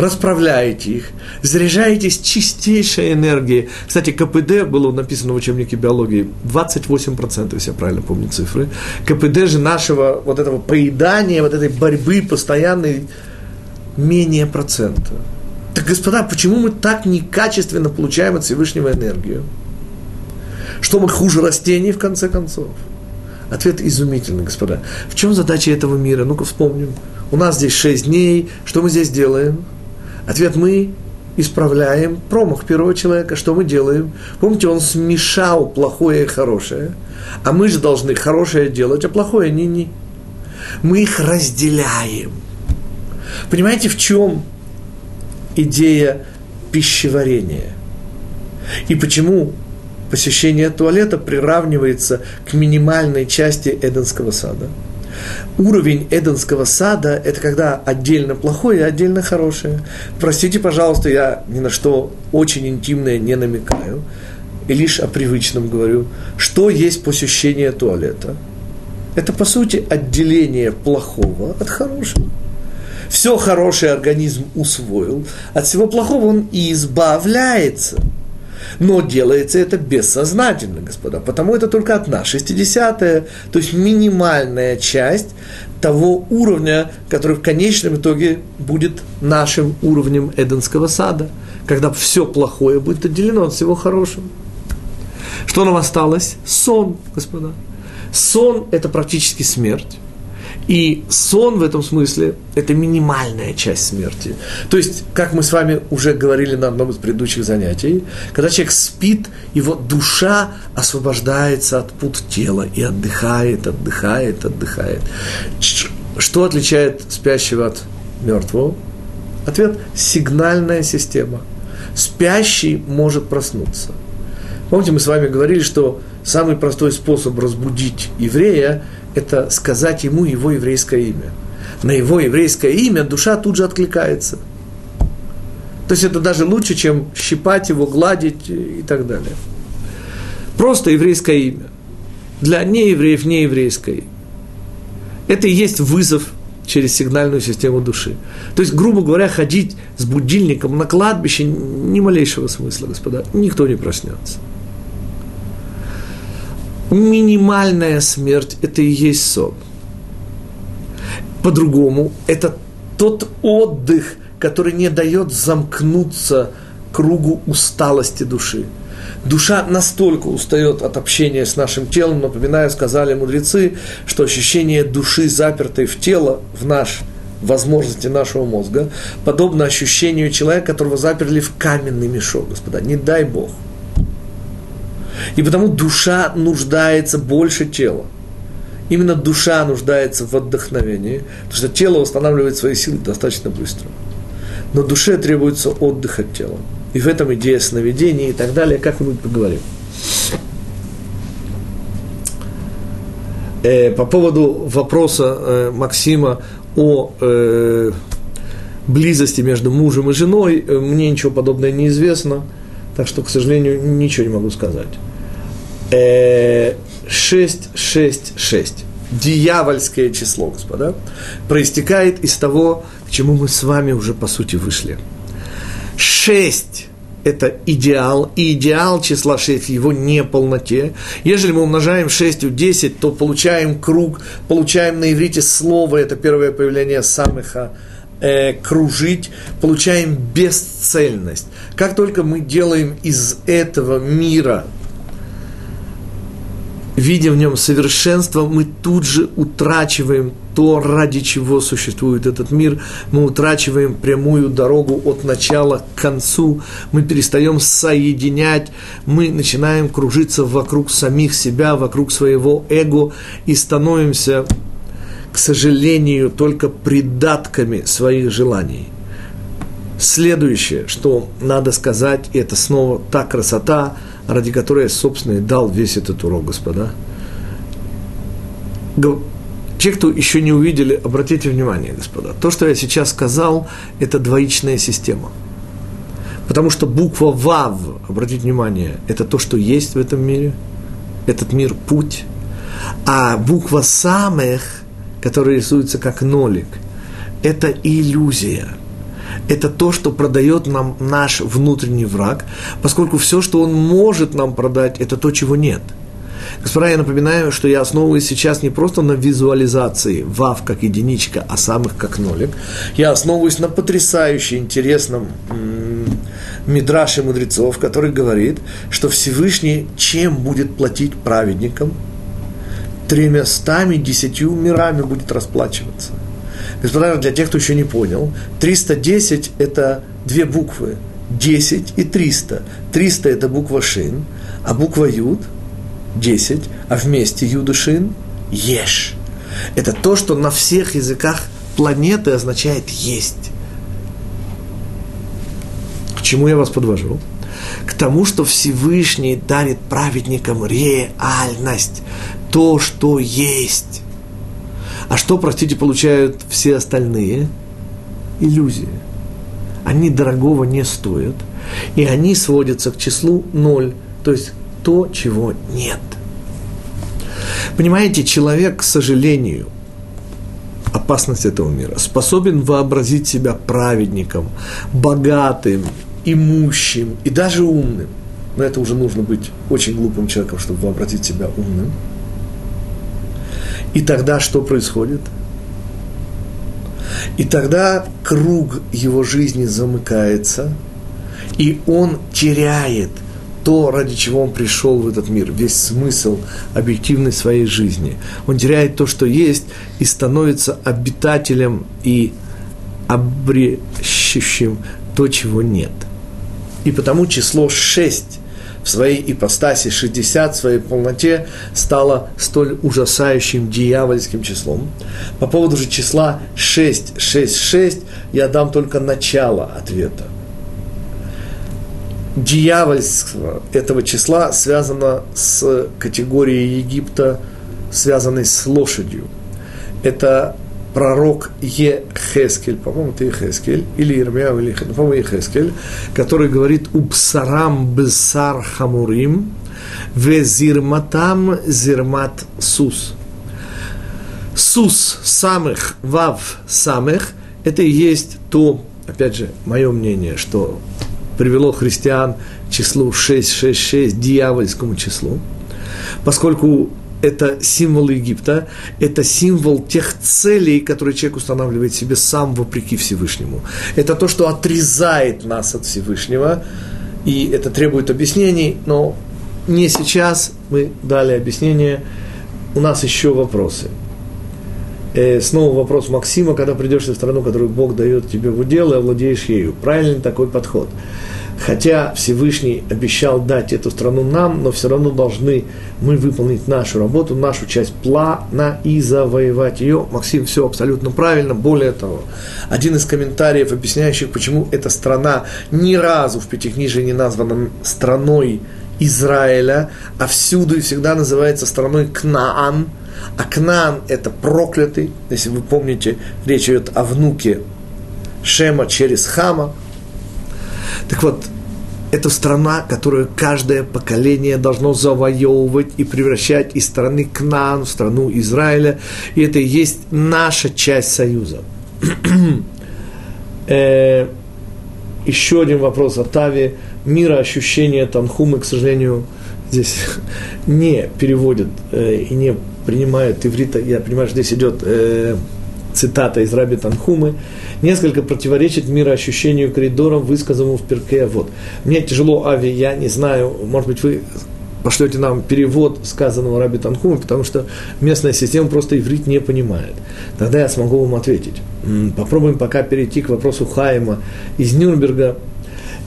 Speaker 1: расправляете их, заряжаетесь чистейшей энергией. Кстати, КПД было написано в учебнике биологии 28%, если я правильно помню цифры. КПД же нашего вот этого поедания, вот этой борьбы постоянной менее процента. Так, господа, почему мы так некачественно получаем от Всевышнего энергию? Что мы хуже растений, в конце концов? Ответ изумительный, господа. В чем задача этого мира? Ну-ка вспомним. У нас здесь шесть дней. Что мы здесь делаем? Ответ мы исправляем промах первого человека. Что мы делаем? Помните, он смешал плохое и хорошее. А мы же должны хорошее делать, а плохое не-не. Мы их разделяем. Понимаете, в чем идея пищеварения? И почему посещение туалета приравнивается к минимальной части Эденского сада? Уровень Эденского сада – это когда отдельно плохое, и отдельно хорошее. Простите, пожалуйста, я ни на что очень интимное не намекаю, и лишь о привычном говорю. Что есть посещение туалета? Это, по сути, отделение плохого от хорошего. Все хорошее организм усвоил, от всего плохого он и избавляется – но делается это бессознательно, господа. Потому это только одна шестидесятая, то есть минимальная часть того уровня, который в конечном итоге будет нашим уровнем Эденского сада, когда все плохое будет отделено от всего хорошего. Что нам осталось? Сон, господа. Сон – это практически смерть. И сон в этом смысле – это минимальная часть смерти. То есть, как мы с вами уже говорили на одном из предыдущих занятий, когда человек спит, его душа освобождается от пут тела и отдыхает, отдыхает, отдыхает. Что отличает спящего от мертвого? Ответ – сигнальная система. Спящий может проснуться. Помните, мы с вами говорили, что самый простой способ разбудить еврея – это сказать ему его еврейское имя. На его еврейское имя душа тут же откликается. То есть это даже лучше, чем щипать его, гладить и так далее. Просто еврейское имя. Для неевреев нееврейское. Это и есть вызов через сигнальную систему души. То есть, грубо говоря, ходить с будильником на кладбище ни малейшего смысла, господа. Никто не проснется. Минимальная смерть – это и есть сон. По-другому, это тот отдых, который не дает замкнуться кругу усталости души. Душа настолько устает от общения с нашим телом, напоминаю, сказали мудрецы, что ощущение души, запертой в тело, в наш возможности нашего мозга, подобно ощущению человека, которого заперли в каменный мешок, господа, не дай Бог. И потому душа нуждается больше тела. Именно душа нуждается в отдохновении, потому что тело восстанавливает свои силы достаточно быстро. Но душе требуется отдых от тела. И в этом идея сновидения и так далее, как мы поговорим. Э, по поводу вопроса э, Максима о э, близости между мужем и женой, э, мне ничего подобного не известно, так что, к сожалению, ничего не могу сказать. Э, 6, 6, 6. Дьявольское число, господа, проистекает из того, к чему мы с вами уже, по сути, вышли – 6 – это идеал, и идеал числа 6 в его неполноте. Если мы умножаем 6 у 10, то получаем круг, получаем на иврите слово, это первое появление самыха, э, кружить, получаем бесцельность. Как только мы делаем из этого мира видя в нем совершенство, мы тут же утрачиваем то, ради чего существует этот мир. Мы утрачиваем прямую дорогу от начала к концу. Мы перестаем соединять. Мы начинаем кружиться вокруг самих себя, вокруг своего эго и становимся, к сожалению, только придатками своих желаний. Следующее, что надо сказать, это снова та красота – ради которой я, собственно, и дал весь этот урок, господа. Те, кто еще не увидели, обратите внимание, господа, то, что я сейчас сказал, это двоичная система. Потому что буква ВАВ, обратите внимание, это то, что есть в этом мире, этот мир – путь. А буква Самех, которая рисуется как нолик, это иллюзия – это то, что продает нам наш внутренний враг, поскольку все, что он может нам продать, это то, чего нет. Господа, я напоминаю, что я основываюсь сейчас не просто на визуализации вав как единичка, а самых как нолик. Я основываюсь на потрясающе интересном мидраше мудрецов, который говорит, что Всевышний чем будет платить праведникам? Тремястами десятью мирами будет расплачиваться. Господа, для тех, кто еще не понял, 310 – это две буквы. 10 и 300. 300 – это буква Шин, а буква Юд – 10, а вместе Юд и Шин – Еш. Это то, что на всех языках планеты означает «есть». К чему я вас подвожу? К тому, что Всевышний дарит праведникам реальность, то, что есть. А что, простите, получают все остальные? Иллюзии. Они дорогого не стоят, и они сводятся к числу ноль, то есть то, чего нет. Понимаете, человек, к сожалению, опасность этого мира, способен вообразить себя праведником, богатым, имущим и даже умным. Но это уже нужно быть очень глупым человеком, чтобы вообразить себя умным – и тогда что происходит? И тогда круг его жизни замыкается, и он теряет то, ради чего он пришел в этот мир, весь смысл объективной своей жизни. Он теряет то, что есть, и становится обитателем и обрещущим то, чего нет. И потому число 6 в своей ипостаси 60 в своей полноте стало столь ужасающим дьявольским числом. По поводу же числа 666 я дам только начало ответа. Дьявольство этого числа связано с категорией Египта, связанной с лошадью. Это пророк Ехескель, по-моему, это Ехескель, или Ирмияу, или, по-моему, Ехескель, который говорит «Упсарам бесар хамурим, везирматам зирмат сус». Сус самых, вав самых, это и есть то, опять же, мое мнение, что привело христиан к числу 666, дьявольскому числу, поскольку это символ Египта, это символ тех целей, которые человек устанавливает себе сам вопреки Всевышнему. Это то, что отрезает нас от Всевышнего, и это требует объяснений, но не сейчас, мы дали объяснение, у нас еще вопросы. Э, снова вопрос Максима, когда придешь в страну, которую Бог дает тебе в удел, и овладеешь ею. Правильный такой подход – Хотя Всевышний обещал дать эту страну нам, но все равно должны мы выполнить нашу работу, нашу часть плана и завоевать ее. Максим, все абсолютно правильно. Более того, один из комментариев, объясняющих, почему эта страна ни разу в Пятикнижии не названа страной Израиля, а всюду и всегда называется страной Кнаан. А Кнаан – это проклятый. Если вы помните, речь идет о внуке Шема через Хама – так вот, это страна, которую каждое поколение должно завоевывать и превращать из страны Кнаан в страну Израиля. И это и есть наша часть союза. э, еще один вопрос о Таве. Мира ощущения Танхумы, к сожалению, здесь не переводят э, и не принимают иврита. Я понимаю, что здесь идет э, цитата из Раби Танхумы, несколько противоречит мироощущению коридорам, высказанному в Перке. Вот. Мне тяжело, Ави, я не знаю, может быть, вы пошлете нам перевод сказанного Раби Танхумы, потому что местная система просто иврит не понимает. Тогда я смогу вам ответить. Попробуем пока перейти к вопросу Хайма из Нюрнберга.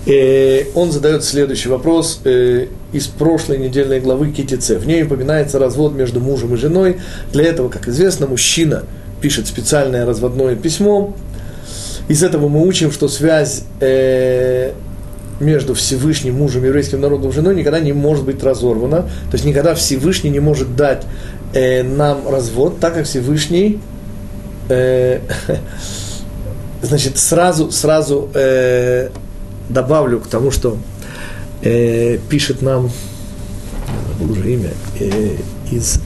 Speaker 1: Э, он задает следующий вопрос э, из прошлой недельной главы Китице. В ней упоминается развод между мужем и женой. Для этого, как известно, мужчина – пишет специальное разводное письмо. Из этого мы учим, что связь э, между Всевышним мужем и еврейским народом и женой никогда не может быть разорвана. То есть никогда Всевышний не может дать э, нам развод, так как Всевышний значит, сразу, сразу добавлю к тому, что э, пишет нам, уже имя, э, из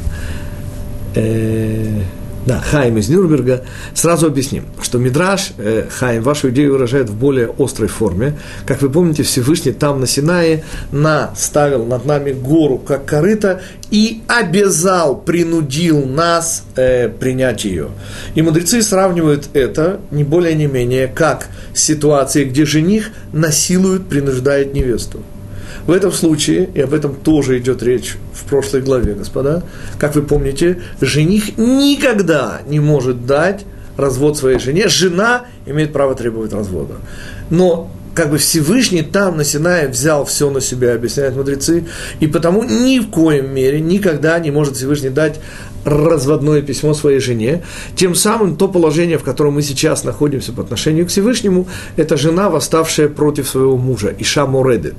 Speaker 1: э, да, Хайм из Нюрнберга, сразу объясним, что Мидраш, э, Хайм, вашу идею выражает в более острой форме. Как вы помните, Всевышний там на Синае наставил над нами гору, как корыто, и обязал, принудил нас э, принять ее. И мудрецы сравнивают это, не более не менее, как ситуации, где жених насилует, принуждает невесту. В этом случае, и об этом тоже идет речь в прошлой главе, господа, как вы помните, жених никогда не может дать развод своей жене, жена имеет право требовать развода. Но как бы Всевышний там на Синае взял все на себя, объясняют мудрецы, и потому ни в коем мере никогда не может Всевышний дать разводное письмо своей жене. Тем самым то положение, в котором мы сейчас находимся по отношению к Всевышнему, это жена, восставшая против своего мужа, Иша Моредет.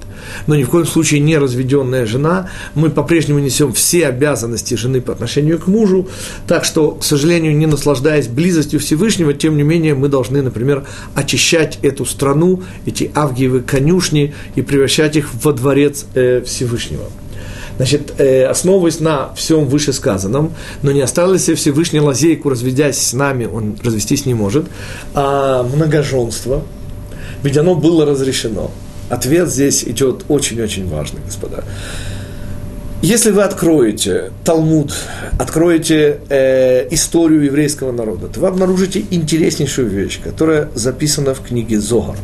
Speaker 1: Но ни в коем случае не разведенная жена. Мы по-прежнему несем все обязанности жены по отношению к мужу. Так что, к сожалению, не наслаждаясь близостью Всевышнего, тем не менее, мы должны, например, очищать эту страну, эти авгиевы конюшни и превращать их во дворец э, Всевышнего. Значит, э, основываясь на всем вышесказанном, но не осталось ли Всевышний лазейку, разведясь с нами, он развестись не может, а многоженство, ведь оно было разрешено. Ответ здесь идет очень-очень важный, господа. Если вы откроете Талмуд, откроете э, историю еврейского народа, то вы обнаружите интереснейшую вещь, которая записана в книге Зогар.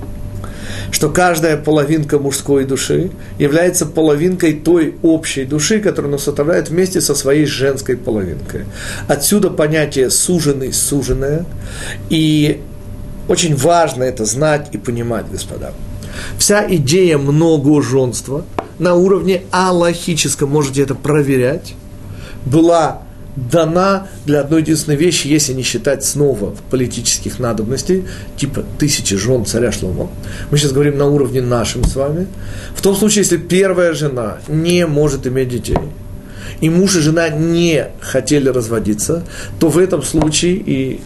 Speaker 1: Что каждая половинка мужской души является половинкой той общей души, которую он составляет вместе со своей женской половинкой. Отсюда понятие суженый, суженое. И очень важно это знать и понимать, господа. Вся идея многоженства на уровне аллахическом, можете это проверять, была дана для одной единственной вещи, если не считать снова политических надобностей, типа тысячи жен царя Шломо. Мы сейчас говорим на уровне нашим с вами. В том случае, если первая жена не может иметь детей, и муж и жена не хотели разводиться, то в этом случае, и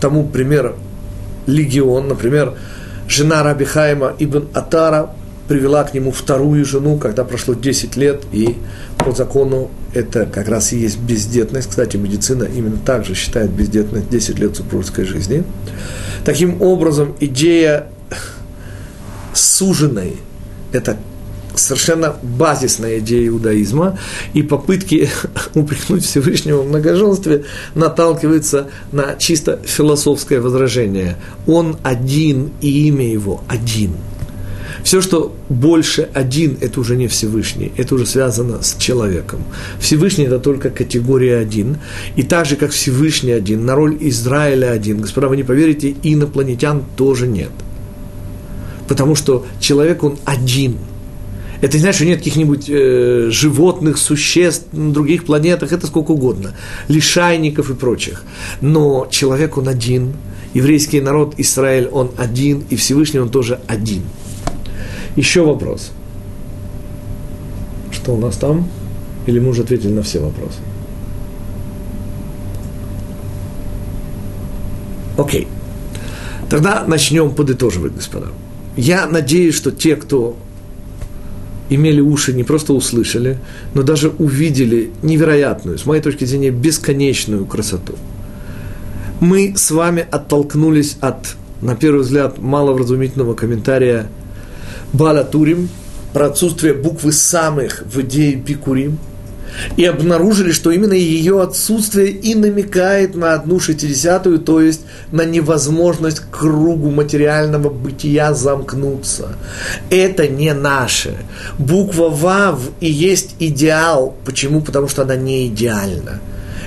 Speaker 1: тому пример легион, например, жена Раби Хайма Ибн Атара привела к нему вторую жену, когда прошло 10 лет, и по закону это как раз и есть бездетность. Кстати, медицина именно так же считает бездетность 10 лет супружеской жизни. Таким образом, идея суженной – это совершенно базисная идея иудаизма, и попытки упрекнуть Всевышнего в многоженстве наталкиваются на чисто философское возражение. Он один, и имя его один – все, что больше один, это уже не Всевышний, это уже связано с человеком. Всевышний – это только категория один. И так же, как Всевышний один, на роль Израиля один, господа, вы не поверите, инопланетян тоже нет. Потому что человек, он один – это не значит, что нет каких-нибудь э, животных, существ на других планетах, это сколько угодно, лишайников и прочих. Но человек, он один, еврейский народ, Израиль, он один, и Всевышний, он тоже один – еще вопрос. Что у нас там? Или мы уже ответили на все вопросы? Окей. Тогда начнем подытоживать, господа. Я надеюсь, что те, кто имели уши, не просто услышали, но даже увидели невероятную, с моей точки зрения, бесконечную красоту. Мы с вами оттолкнулись от, на первый взгляд, маловразумительного комментария – Балатурим, про отсутствие буквы самых в идее Бикурим, и обнаружили, что именно ее отсутствие и намекает на одну шестидесятую, то есть на невозможность кругу материального бытия замкнуться. Это не наше. Буква Вав и есть идеал. Почему? Потому что она не идеальна.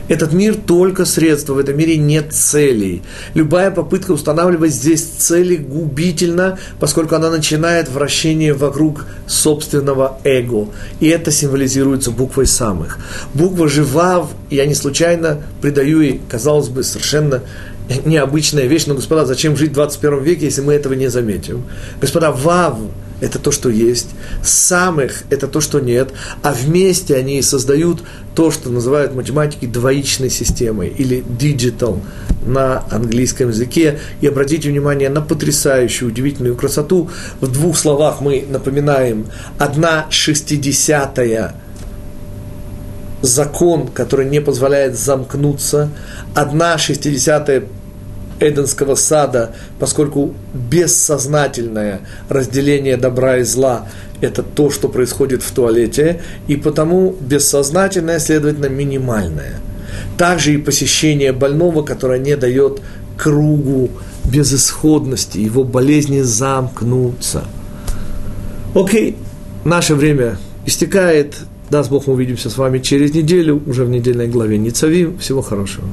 Speaker 1: Этот мир только средство, в этом мире нет целей. Любая попытка устанавливать здесь цели губительна, поскольку она начинает вращение вокруг собственного эго. И это символизируется буквой самых. Буква же Вав, я не случайно придаю ей, казалось бы, совершенно необычная вещь, но, господа, зачем жить в 21 веке, если мы этого не заметим? Господа, Вав – это то, что есть, самых – это то, что нет, а вместе они создают то, что называют математики двоичной системой или digital на английском языке. И обратите внимание на потрясающую, удивительную красоту. В двух словах мы напоминаем одна шестидесятая закон, который не позволяет замкнуться, одна шестидесятая Эденского сада, поскольку бессознательное разделение добра и зла – это то, что происходит в туалете, и потому бессознательное, следовательно, минимальное. Также и посещение больного, которое не дает кругу безысходности, его болезни замкнуться. Окей, наше время истекает. Даст Бог, мы увидимся с вами через неделю, уже в недельной главе Ницавим. Всего хорошего.